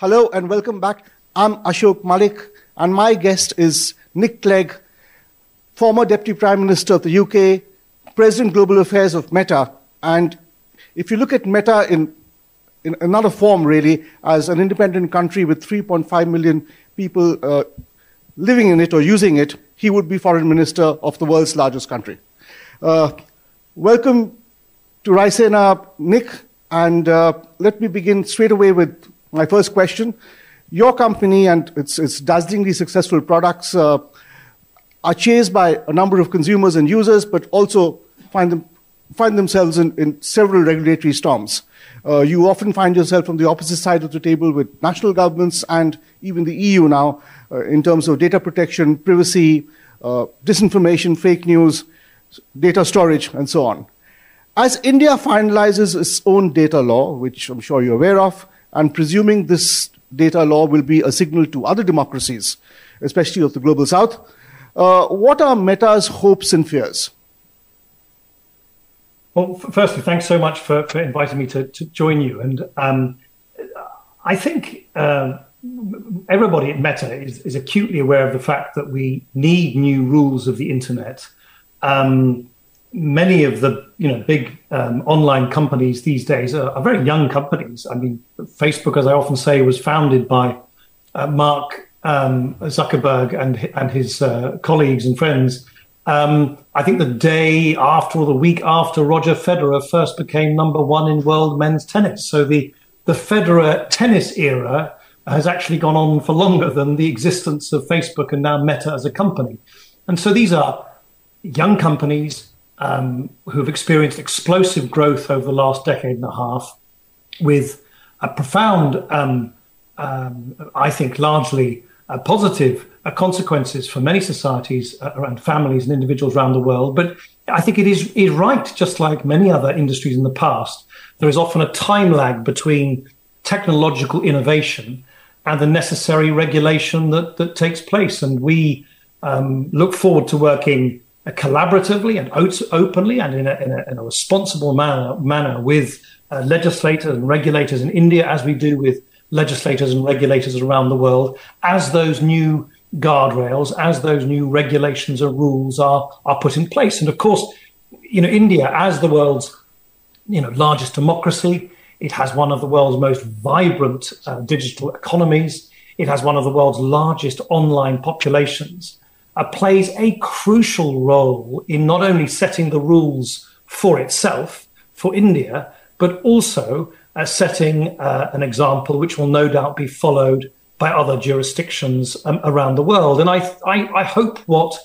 Hello and welcome back. I'm Ashok Malik, and my guest is Nick Clegg, former Deputy Prime Minister of the UK, President Global Affairs of Meta. And if you look at Meta in, in another form, really, as an independent country with 3.5 million people uh, living in it or using it, he would be Foreign Minister of the world's largest country. Uh, welcome to Raisina, Nick, and uh, let me begin straight away with my first question. Your company and its, its dazzlingly successful products uh, are chased by a number of consumers and users, but also find, them, find themselves in, in several regulatory storms. Uh, you often find yourself on the opposite side of the table with national governments and even the EU now uh, in terms of data protection, privacy, uh, disinformation, fake news, data storage, and so on. As India finalizes its own data law, which I'm sure you're aware of, and presuming this data law will be a signal to other democracies, especially of the global south, uh, what are Meta's hopes and fears? Well, firstly, thanks so much for, for inviting me to, to join you. And um, I think uh, everybody at Meta is, is, acutely aware of the fact that we need new rules of the internet. Um, many of the you know big um, online companies these days are, are, very young companies. I mean, Facebook, as I often say, was founded by uh, Mark um, Zuckerberg and and his uh, colleagues and friends. Um, I think the day after or the week after Roger Federer first became number one in world men's tennis. So the the Federer tennis era has actually gone on for longer than the existence of Facebook and now Meta as a company. And so these are young companies um, who have experienced explosive growth over the last decade and a half with a profound, um, um, I think, largely uh, positive uh, consequences for many societies uh, around families and individuals around the world. But I think it is, is right, just like many other industries in the past, there is often a time lag between technological innovation and the necessary regulation that, that takes place. And we um, look forward to working collaboratively and openly and in a, in a, in a responsible manner, manner with uh, legislators and regulators in India, as we do with legislators and regulators around the world, as those new guardrails, as those new regulations or rules are are put in place. And of course, you know, India, as the world's you know largest democracy, it has one of the world's most vibrant uh, digital economies. It has one of the world's largest online populations uh, plays a crucial role in not only setting the rules for itself, for India, but also uh, setting uh, an example which will no doubt be followed by other jurisdictions um, around the world. And I, I, I, hope what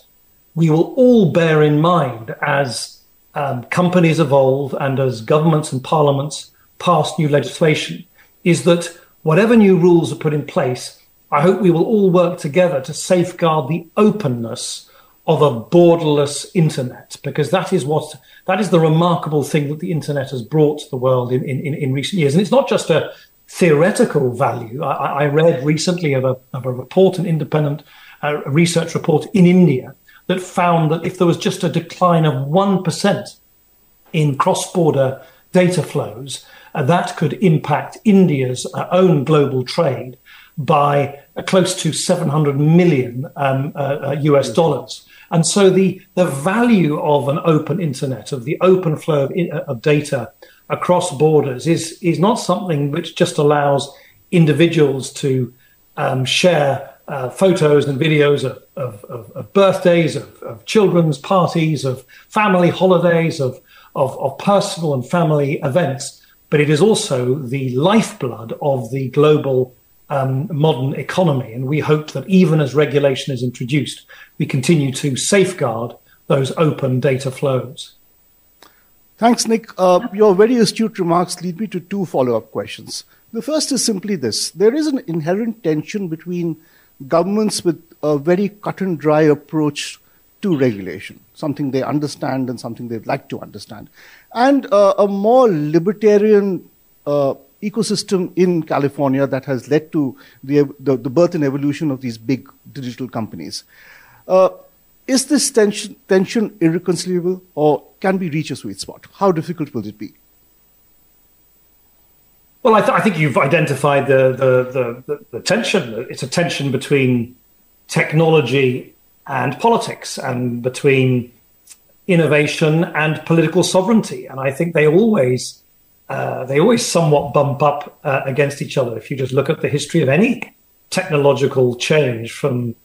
we will all bear in mind as um, companies evolve and as governments and parliaments pass new legislation is that whatever new rules are put in place, I hope we will all work together to safeguard the openness of a borderless internet, because that is what that is the remarkable thing that the internet has brought to the world in, in, in recent years. And it's not just a theoretical value. I, I read recently of a, of a report, an independent uh, research report in India, that found that if there was just a decline of 1% in cross border data flows, uh, that could impact India's uh, own global trade by close to 700 million um, uh, US uh, dollars. And so the, the value of an open internet, of the open flow of, uh, of data across borders is, is not something which just allows individuals to um, share uh, photos and videos of, of, of, of birthdays, of, of, children's parties, of family holidays, of, of, of personal and family events, but it is also the lifeblood of the global um, modern economy. And we hope that even as regulation is introduced, we continue to safeguard those open data flows. Thanks, Nick. Uh, your very astute remarks lead me to two follow up questions. The first is simply this there is an inherent tension between governments with a very cut and dry approach to regulation, something they understand and something they'd like to understand, and uh, a more libertarian uh, ecosystem in California that has led to the, the, the birth and evolution of these big digital companies. Uh, is this tension, tension irreconcilable or can we reach a sweet spot? How difficult will it be? Well, I, th- I think you've identified the, the, the, the, tension. It's a tension between technology and politics and between innovation and political sovereignty. And I think they always uh, they always somewhat bump up uh, against each other. If you just look at the history of any technological change, from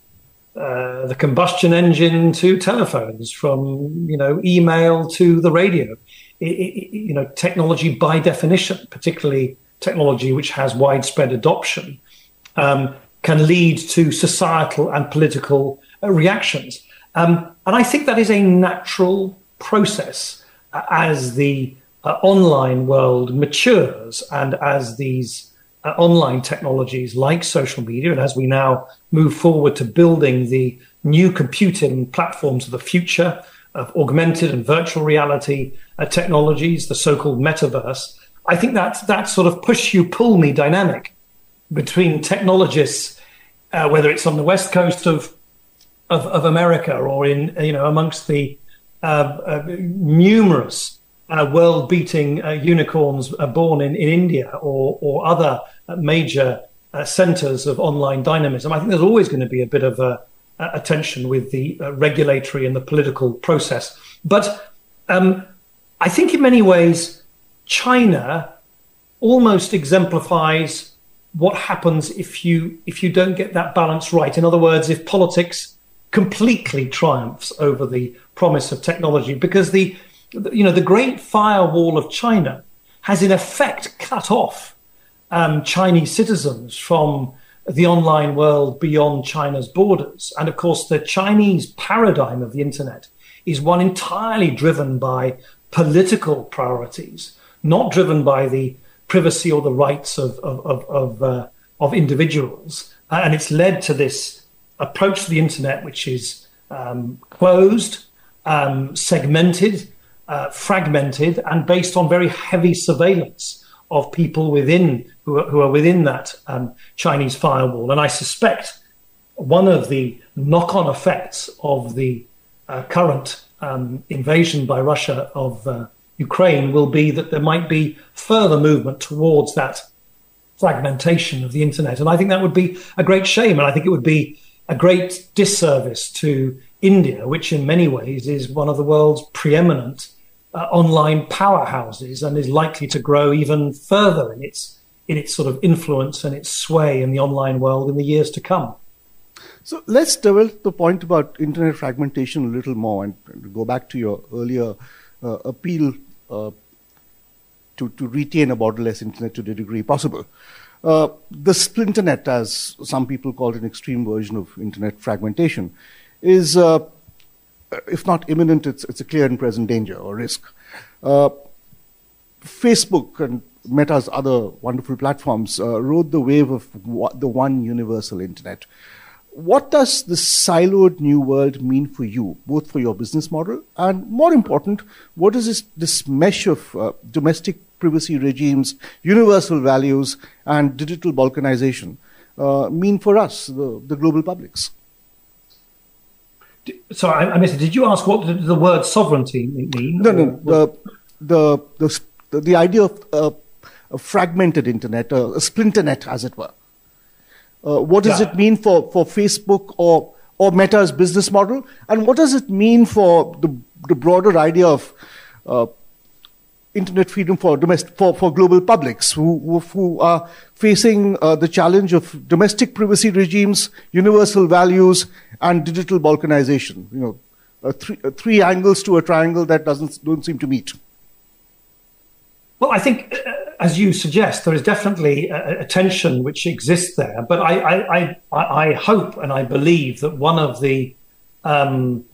uh, the combustion engine to telephones, from you know email to the radio, it, it, you know technology by definition, particularly technology which has widespread adoption, um, can lead to societal and political uh, reactions. Um, and I think that is a natural process uh, as the uh, online world matures and as these uh, online technologies like social media, and as we now move forward to building the new computing platforms of the future of augmented and virtual reality uh, technologies, the so-called metaverse, I think that that sort of push you pull me dynamic between technologists, uh, whether it's on the west coast of, of, of America or in you know amongst the uh, uh, numerous world-beating uh, unicorns uh, born in, in India or or other uh, major uh, centers of online dynamism. I think there's always going to be a bit of a, a tension with the regulatory and the political process, but um, I think in many ways China almost exemplifies what happens if you if you don't get that balance right. In other words, if politics completely triumphs over the promise of technology, because the you know the great firewall of China has in effect cut off um, Chinese citizens from the online world beyond China's borders. And of course, the Chinese paradigm of the internet is one entirely driven by political priorities not driven by the privacy or the rights of of of, of, uh, of individuals, uh, and it's led to this approach to the internet, which is um, closed, um, segmented, uh, fragmented, and based on very heavy surveillance of people within who are, who are within that um, Chinese firewall. And I suspect one of the knock-on effects of the uh, current um, invasion by Russia of uh, Ukraine will be that there might be further movement towards that fragmentation of the internet. And I think that would be a great shame. And I think it would be a great disservice to India, which in many ways is one of the world's preeminent uh, online powerhouses and is likely to grow even further in its in its sort of influence and its sway in the online world in the years to come. So let's develop the point about internet fragmentation a little more and go back to your earlier uh, appeal uh, to, to retain a borderless internet to the degree possible. Uh, the splinternet, as some people call it, an extreme version of internet fragmentation, is, uh, if not imminent, it's, it's a clear and present danger or risk. Uh, Facebook and Meta's other wonderful platforms uh, rode the wave of the one universal internet, what does the siloed new world mean for you, both for your business model and, more important, what does this, this mesh of uh, domestic privacy regimes, universal values, and digital balkanization uh, mean for us, the, the global publics? Sorry, I, missed it. Did you ask what the, the word sovereignty mean? No, no. The, the, the, the idea of uh, a fragmented internet, a, a splinter net, as it were. Uh, what does yeah. it mean for, for Facebook or, or Meta's business model? And what does it mean for the, the broader idea of uh, internet freedom for, domestic, for, for global publics who, who are facing uh, the challenge of domestic privacy regimes, universal values, and digital balkanization? You know, uh, three, uh, three angles to a triangle that doesn't don't seem to meet. Well, I think uh, as you suggest, there is definitely a, a tension which exists there. But I, I, I, I, hope and I believe that one of the um,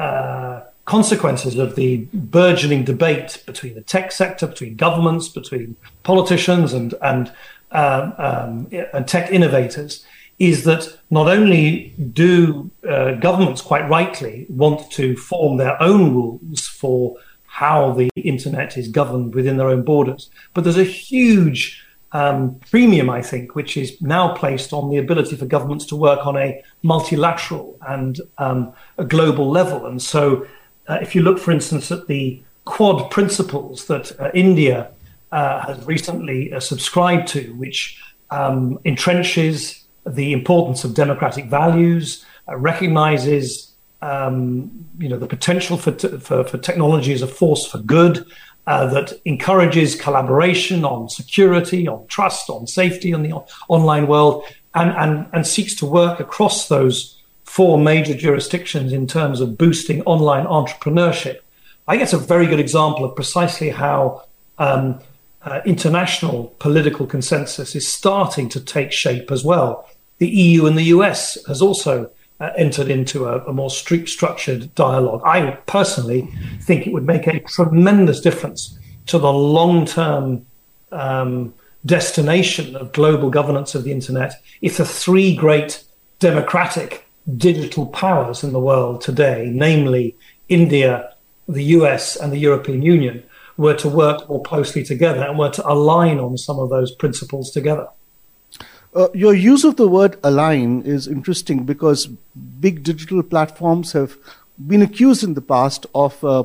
uh, consequences of the burgeoning debate between the tech sector, between governments, between politicians, and and um, um, and tech innovators is that not only do uh, governments quite rightly want to form their own rules for how the internet is governed within their own borders. But there's a huge um, premium, I think, which is now placed on the ability for governments to work on a multilateral and um, a global level. And so, uh, if you look, for instance, at the Quad principles that uh, India uh, has recently uh, subscribed to, which um, entrenches the importance of democratic values, uh, recognizes um, you know the potential for, t- for, for technology as a force for good, uh, that encourages collaboration on security, on trust, on safety in the online world, and, and, and seeks to work across those four major jurisdictions in terms of boosting online entrepreneurship. I think it's a very good example of precisely how um, uh, international political consensus is starting to take shape as well. The EU and the US has also uh, entered into a, a more strict structured dialogue. I personally think it would make a tremendous difference to the long term um, destination of global governance of the internet if the three great democratic digital powers in the world today, namely India, the US, and the European Union, were to work more closely together and were to align on some of those principles together. Uh, your use of the word align is interesting because big digital platforms have been accused in the past of uh,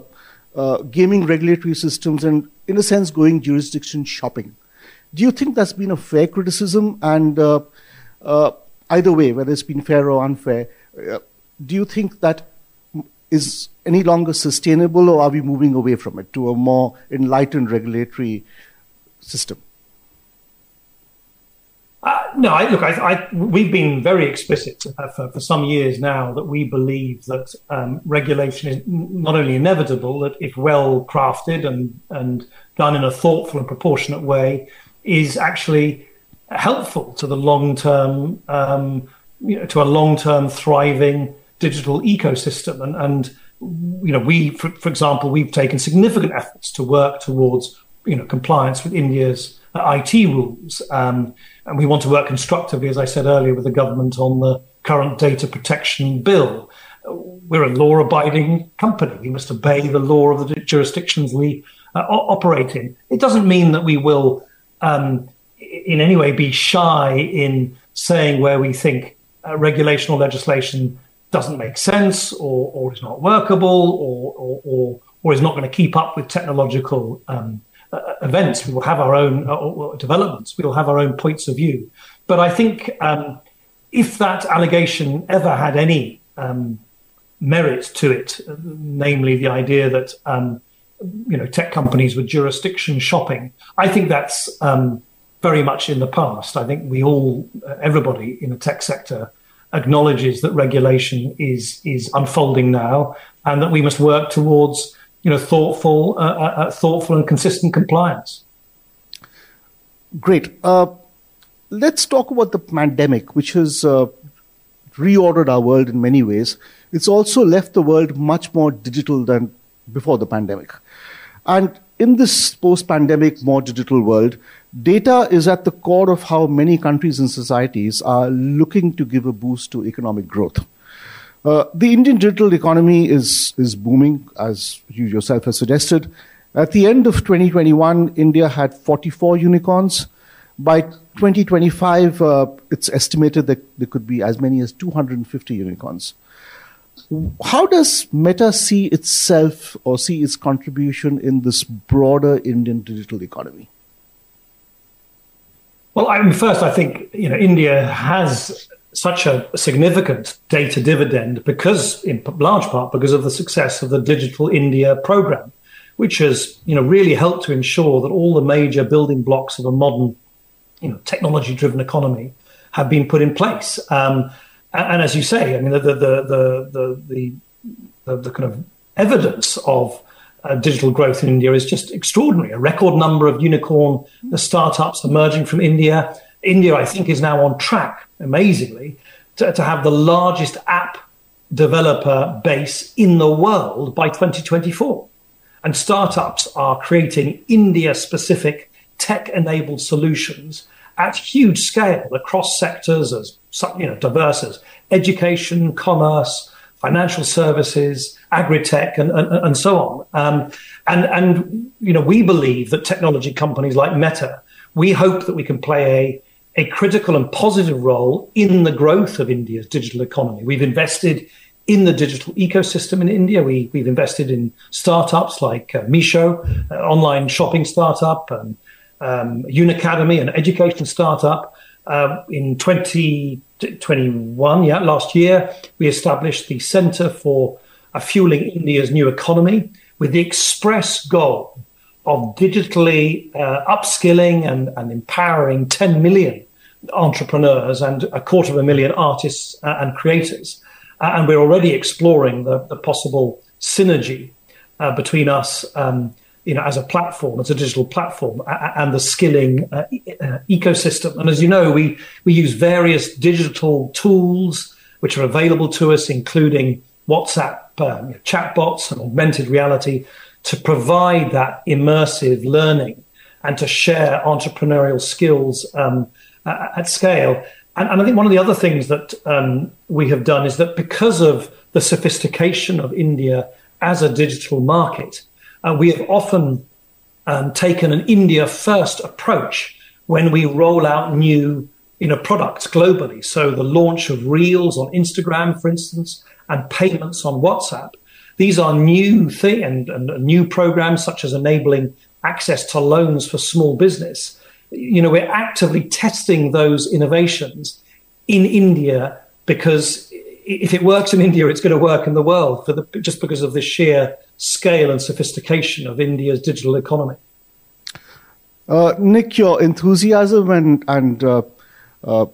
uh, gaming regulatory systems and, in a sense, going jurisdiction shopping. Do you think that's been a fair criticism? And uh, uh, either way, whether it's been fair or unfair, uh, do you think that is any longer sustainable, or are we moving away from it to a more enlightened regulatory system? Uh, no, I, look, I, I, we've been very explicit uh, for, for, some years now that we believe that um, regulation is not only inevitable, that if well crafted and, and done in a thoughtful and proportionate way, is actually helpful to the long term, um, you know, to a long term thriving digital ecosystem. And, and you know, we, for, for example, we've taken significant efforts to work towards you know compliance with India's IT rules. Um, and we want to work constructively, as I said earlier, with the government on the current data protection bill. We're a law abiding company. We must obey the law of the jurisdictions we uh, operate in. It doesn't mean that we will, um, in any way, be shy in saying where we think uh, regulation or legislation doesn't make sense or, or is not workable or, or, or, or is not going to keep up with technological um, uh, events. We will have our own uh, developments. We will have our own points of view. But I think um, if that allegation ever had any um, merit to it, namely the idea that um, you know tech companies were jurisdiction shopping, I think that's um, very much in the past. I think we all, uh, everybody in the tech sector, acknowledges that regulation is is unfolding now, and that we must work towards you know, thoughtful, uh, uh, uh, thoughtful and consistent compliance. Great. Uh, let's talk about the pandemic, which has uh, reordered our world in many ways. It's also left the world much more digital than before the pandemic. And in this post pandemic, more digital world, data is at the core of how many countries and societies are looking to give a boost to economic growth. Uh, the Indian digital economy is, is booming, as you yourself have suggested. At the end of 2021, India had 44 unicorns. By 2025, uh, it's estimated that there could be as many as 250 unicorns. How does Meta see itself or see its contribution in this broader Indian digital economy? Well, I mean, first, I think you know India has such a significant data dividend because, in large part, because of the success of the Digital India program, which has, you know, really helped to ensure that all the major building blocks of a modern, you know, technology-driven economy have been put in place. Um, and, as you say, I mean, the the the the, the, the kind of evidence of uh, digital growth in India is just extraordinary. A record number of unicorn startups emerging from India India, I think, is now on track, amazingly, to, to have the largest app developer base in the world by 2024. And startups are creating India specific tech enabled solutions at huge scale across sectors as you know, diverse as education, commerce, financial services, agri-tech, and, and, and so on. Um, and, and, you know, we believe that technology companies like Meta, we hope that we can play a a critical and positive role in the growth of India's digital economy. We've invested in the digital ecosystem in India. We, we've invested in startups like uh, Meesho, uh, online shopping startup, and um, Unacademy, an education startup. Uh, in 2021, yeah, last year, we established the Center for Fueling India's New Economy with the express goal of digitally uh, upskilling and, and empowering 10 million entrepreneurs and a quarter of a million artists uh, and creators. Uh, and we're already exploring the, the possible synergy uh, between us, um, you know, as a platform, as a digital platform, and the skilling uh, uh, ecosystem. And as you know, we we use various digital tools which are available to us, including WhatsApp um, chatbots and augmented reality, to provide that immersive learning and to share entrepreneurial skills um, at scale. And, and, I think one of the other things that um, we have done is that because of the sophistication of India as a digital market, uh, we have often um, taken an India first approach when we roll out new you know, products globally. So the launch of Reels on Instagram, for instance, and payments on WhatsApp. These are new thing and, and new programs such as enabling access to loans for small business. You know, we're actively testing those innovations in India because if it works in India, it's going to work in the world for the, just because of the sheer scale and sophistication of India's digital economy. Uh, Nick, your enthusiasm and, and uh, uh,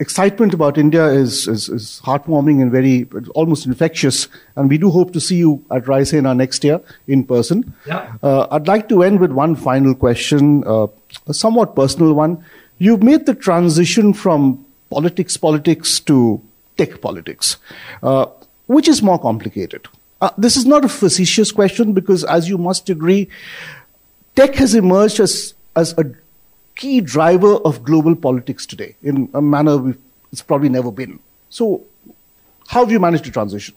excitement about India is, is, is, heartwarming and very almost infectious. And we do hope to see you at Raisina next year in person. Yeah. Uh, I'd like to end with one final question, uh, a somewhat personal one. You've made the transition from politics politics to tech politics, uh, which is more complicated. Uh, this is not a facetious question because, as you must agree, tech has emerged as, as a key driver of global politics today in a manner it's probably never been. So, how have you managed to transition?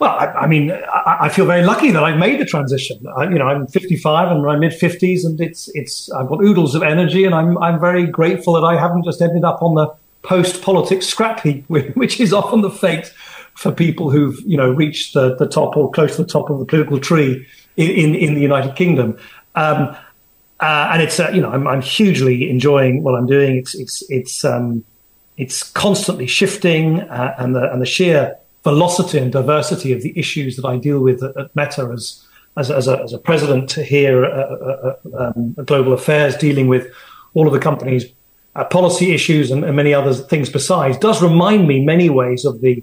Well, I, I mean, I, I, feel very lucky that I've made the transition. I, you know, I'm 55 and I'm mid 50s, and it's it's I've got oodles of energy, and I'm I'm very grateful that I haven't just ended up on the post politics scrap heap, which is often the fate for people who've you know reached the, the top or close to the top of the political tree in in, in the United Kingdom. Um, uh, and it's uh, you know I'm, I'm, hugely enjoying what I'm doing. It's it's it's um, it's constantly shifting, uh, and the and the sheer velocity and diversity of the issues that I deal with at, at Meta as as, as, a, as a president here at, uh, uh, um, Global Affairs, dealing with all of the company's uh, policy issues and, and, many other things besides, does remind me many ways of the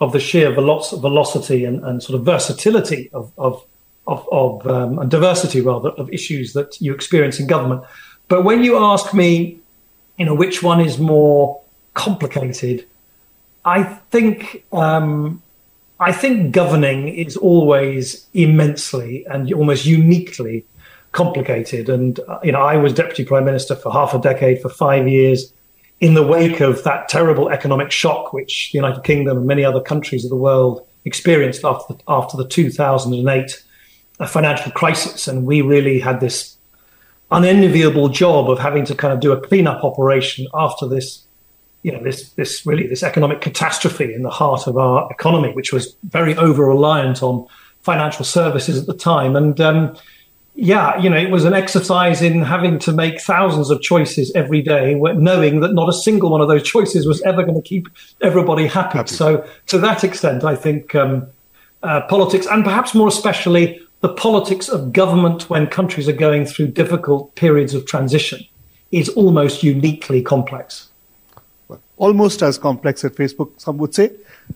of the sheer velocity and, and sort of versatility of, of of, of um, diversity rather of issues that you experience in government. But when you ask me, you know, which one is more complicated, I think um, I think governing is always immensely and almost uniquely complicated. And uh, you know, I was deputy prime minister for half a decade, for five years, in the wake of that terrible economic shock which the United Kingdom and many other countries of the world experienced after the, after the 2008 financial crisis, and we really had this unenviable job of having to kind of do a cleanup operation after this, you know, this this really this economic catastrophe in the heart of our economy, which was very over reliant on financial services at the time, and um, yeah, you know, it was an exercise in having to make thousands of choices every day, knowing that not a single one of those choices was ever going to keep everybody happy. happy. So, to that extent, I think um, uh, politics, and perhaps more especially the politics of government when countries are going through difficult periods of transition is almost uniquely complex. Almost as complex as Facebook, some would say.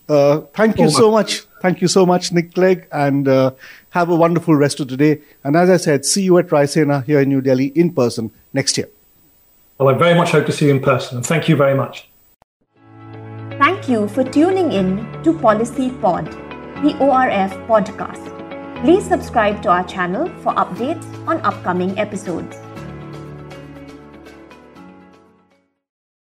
Uh, thank you almost. so much. Thank you so much, Nick Clegg, and uh, have a wonderful rest of the day. And as I said, see you at Raisina here in New Delhi in person next year. Well, I very much hope to see you in person, and thank you very much. Thank you for tuning in to Policy Pod, the ORF podcast. Please subscribe to our channel for updates on upcoming episodes.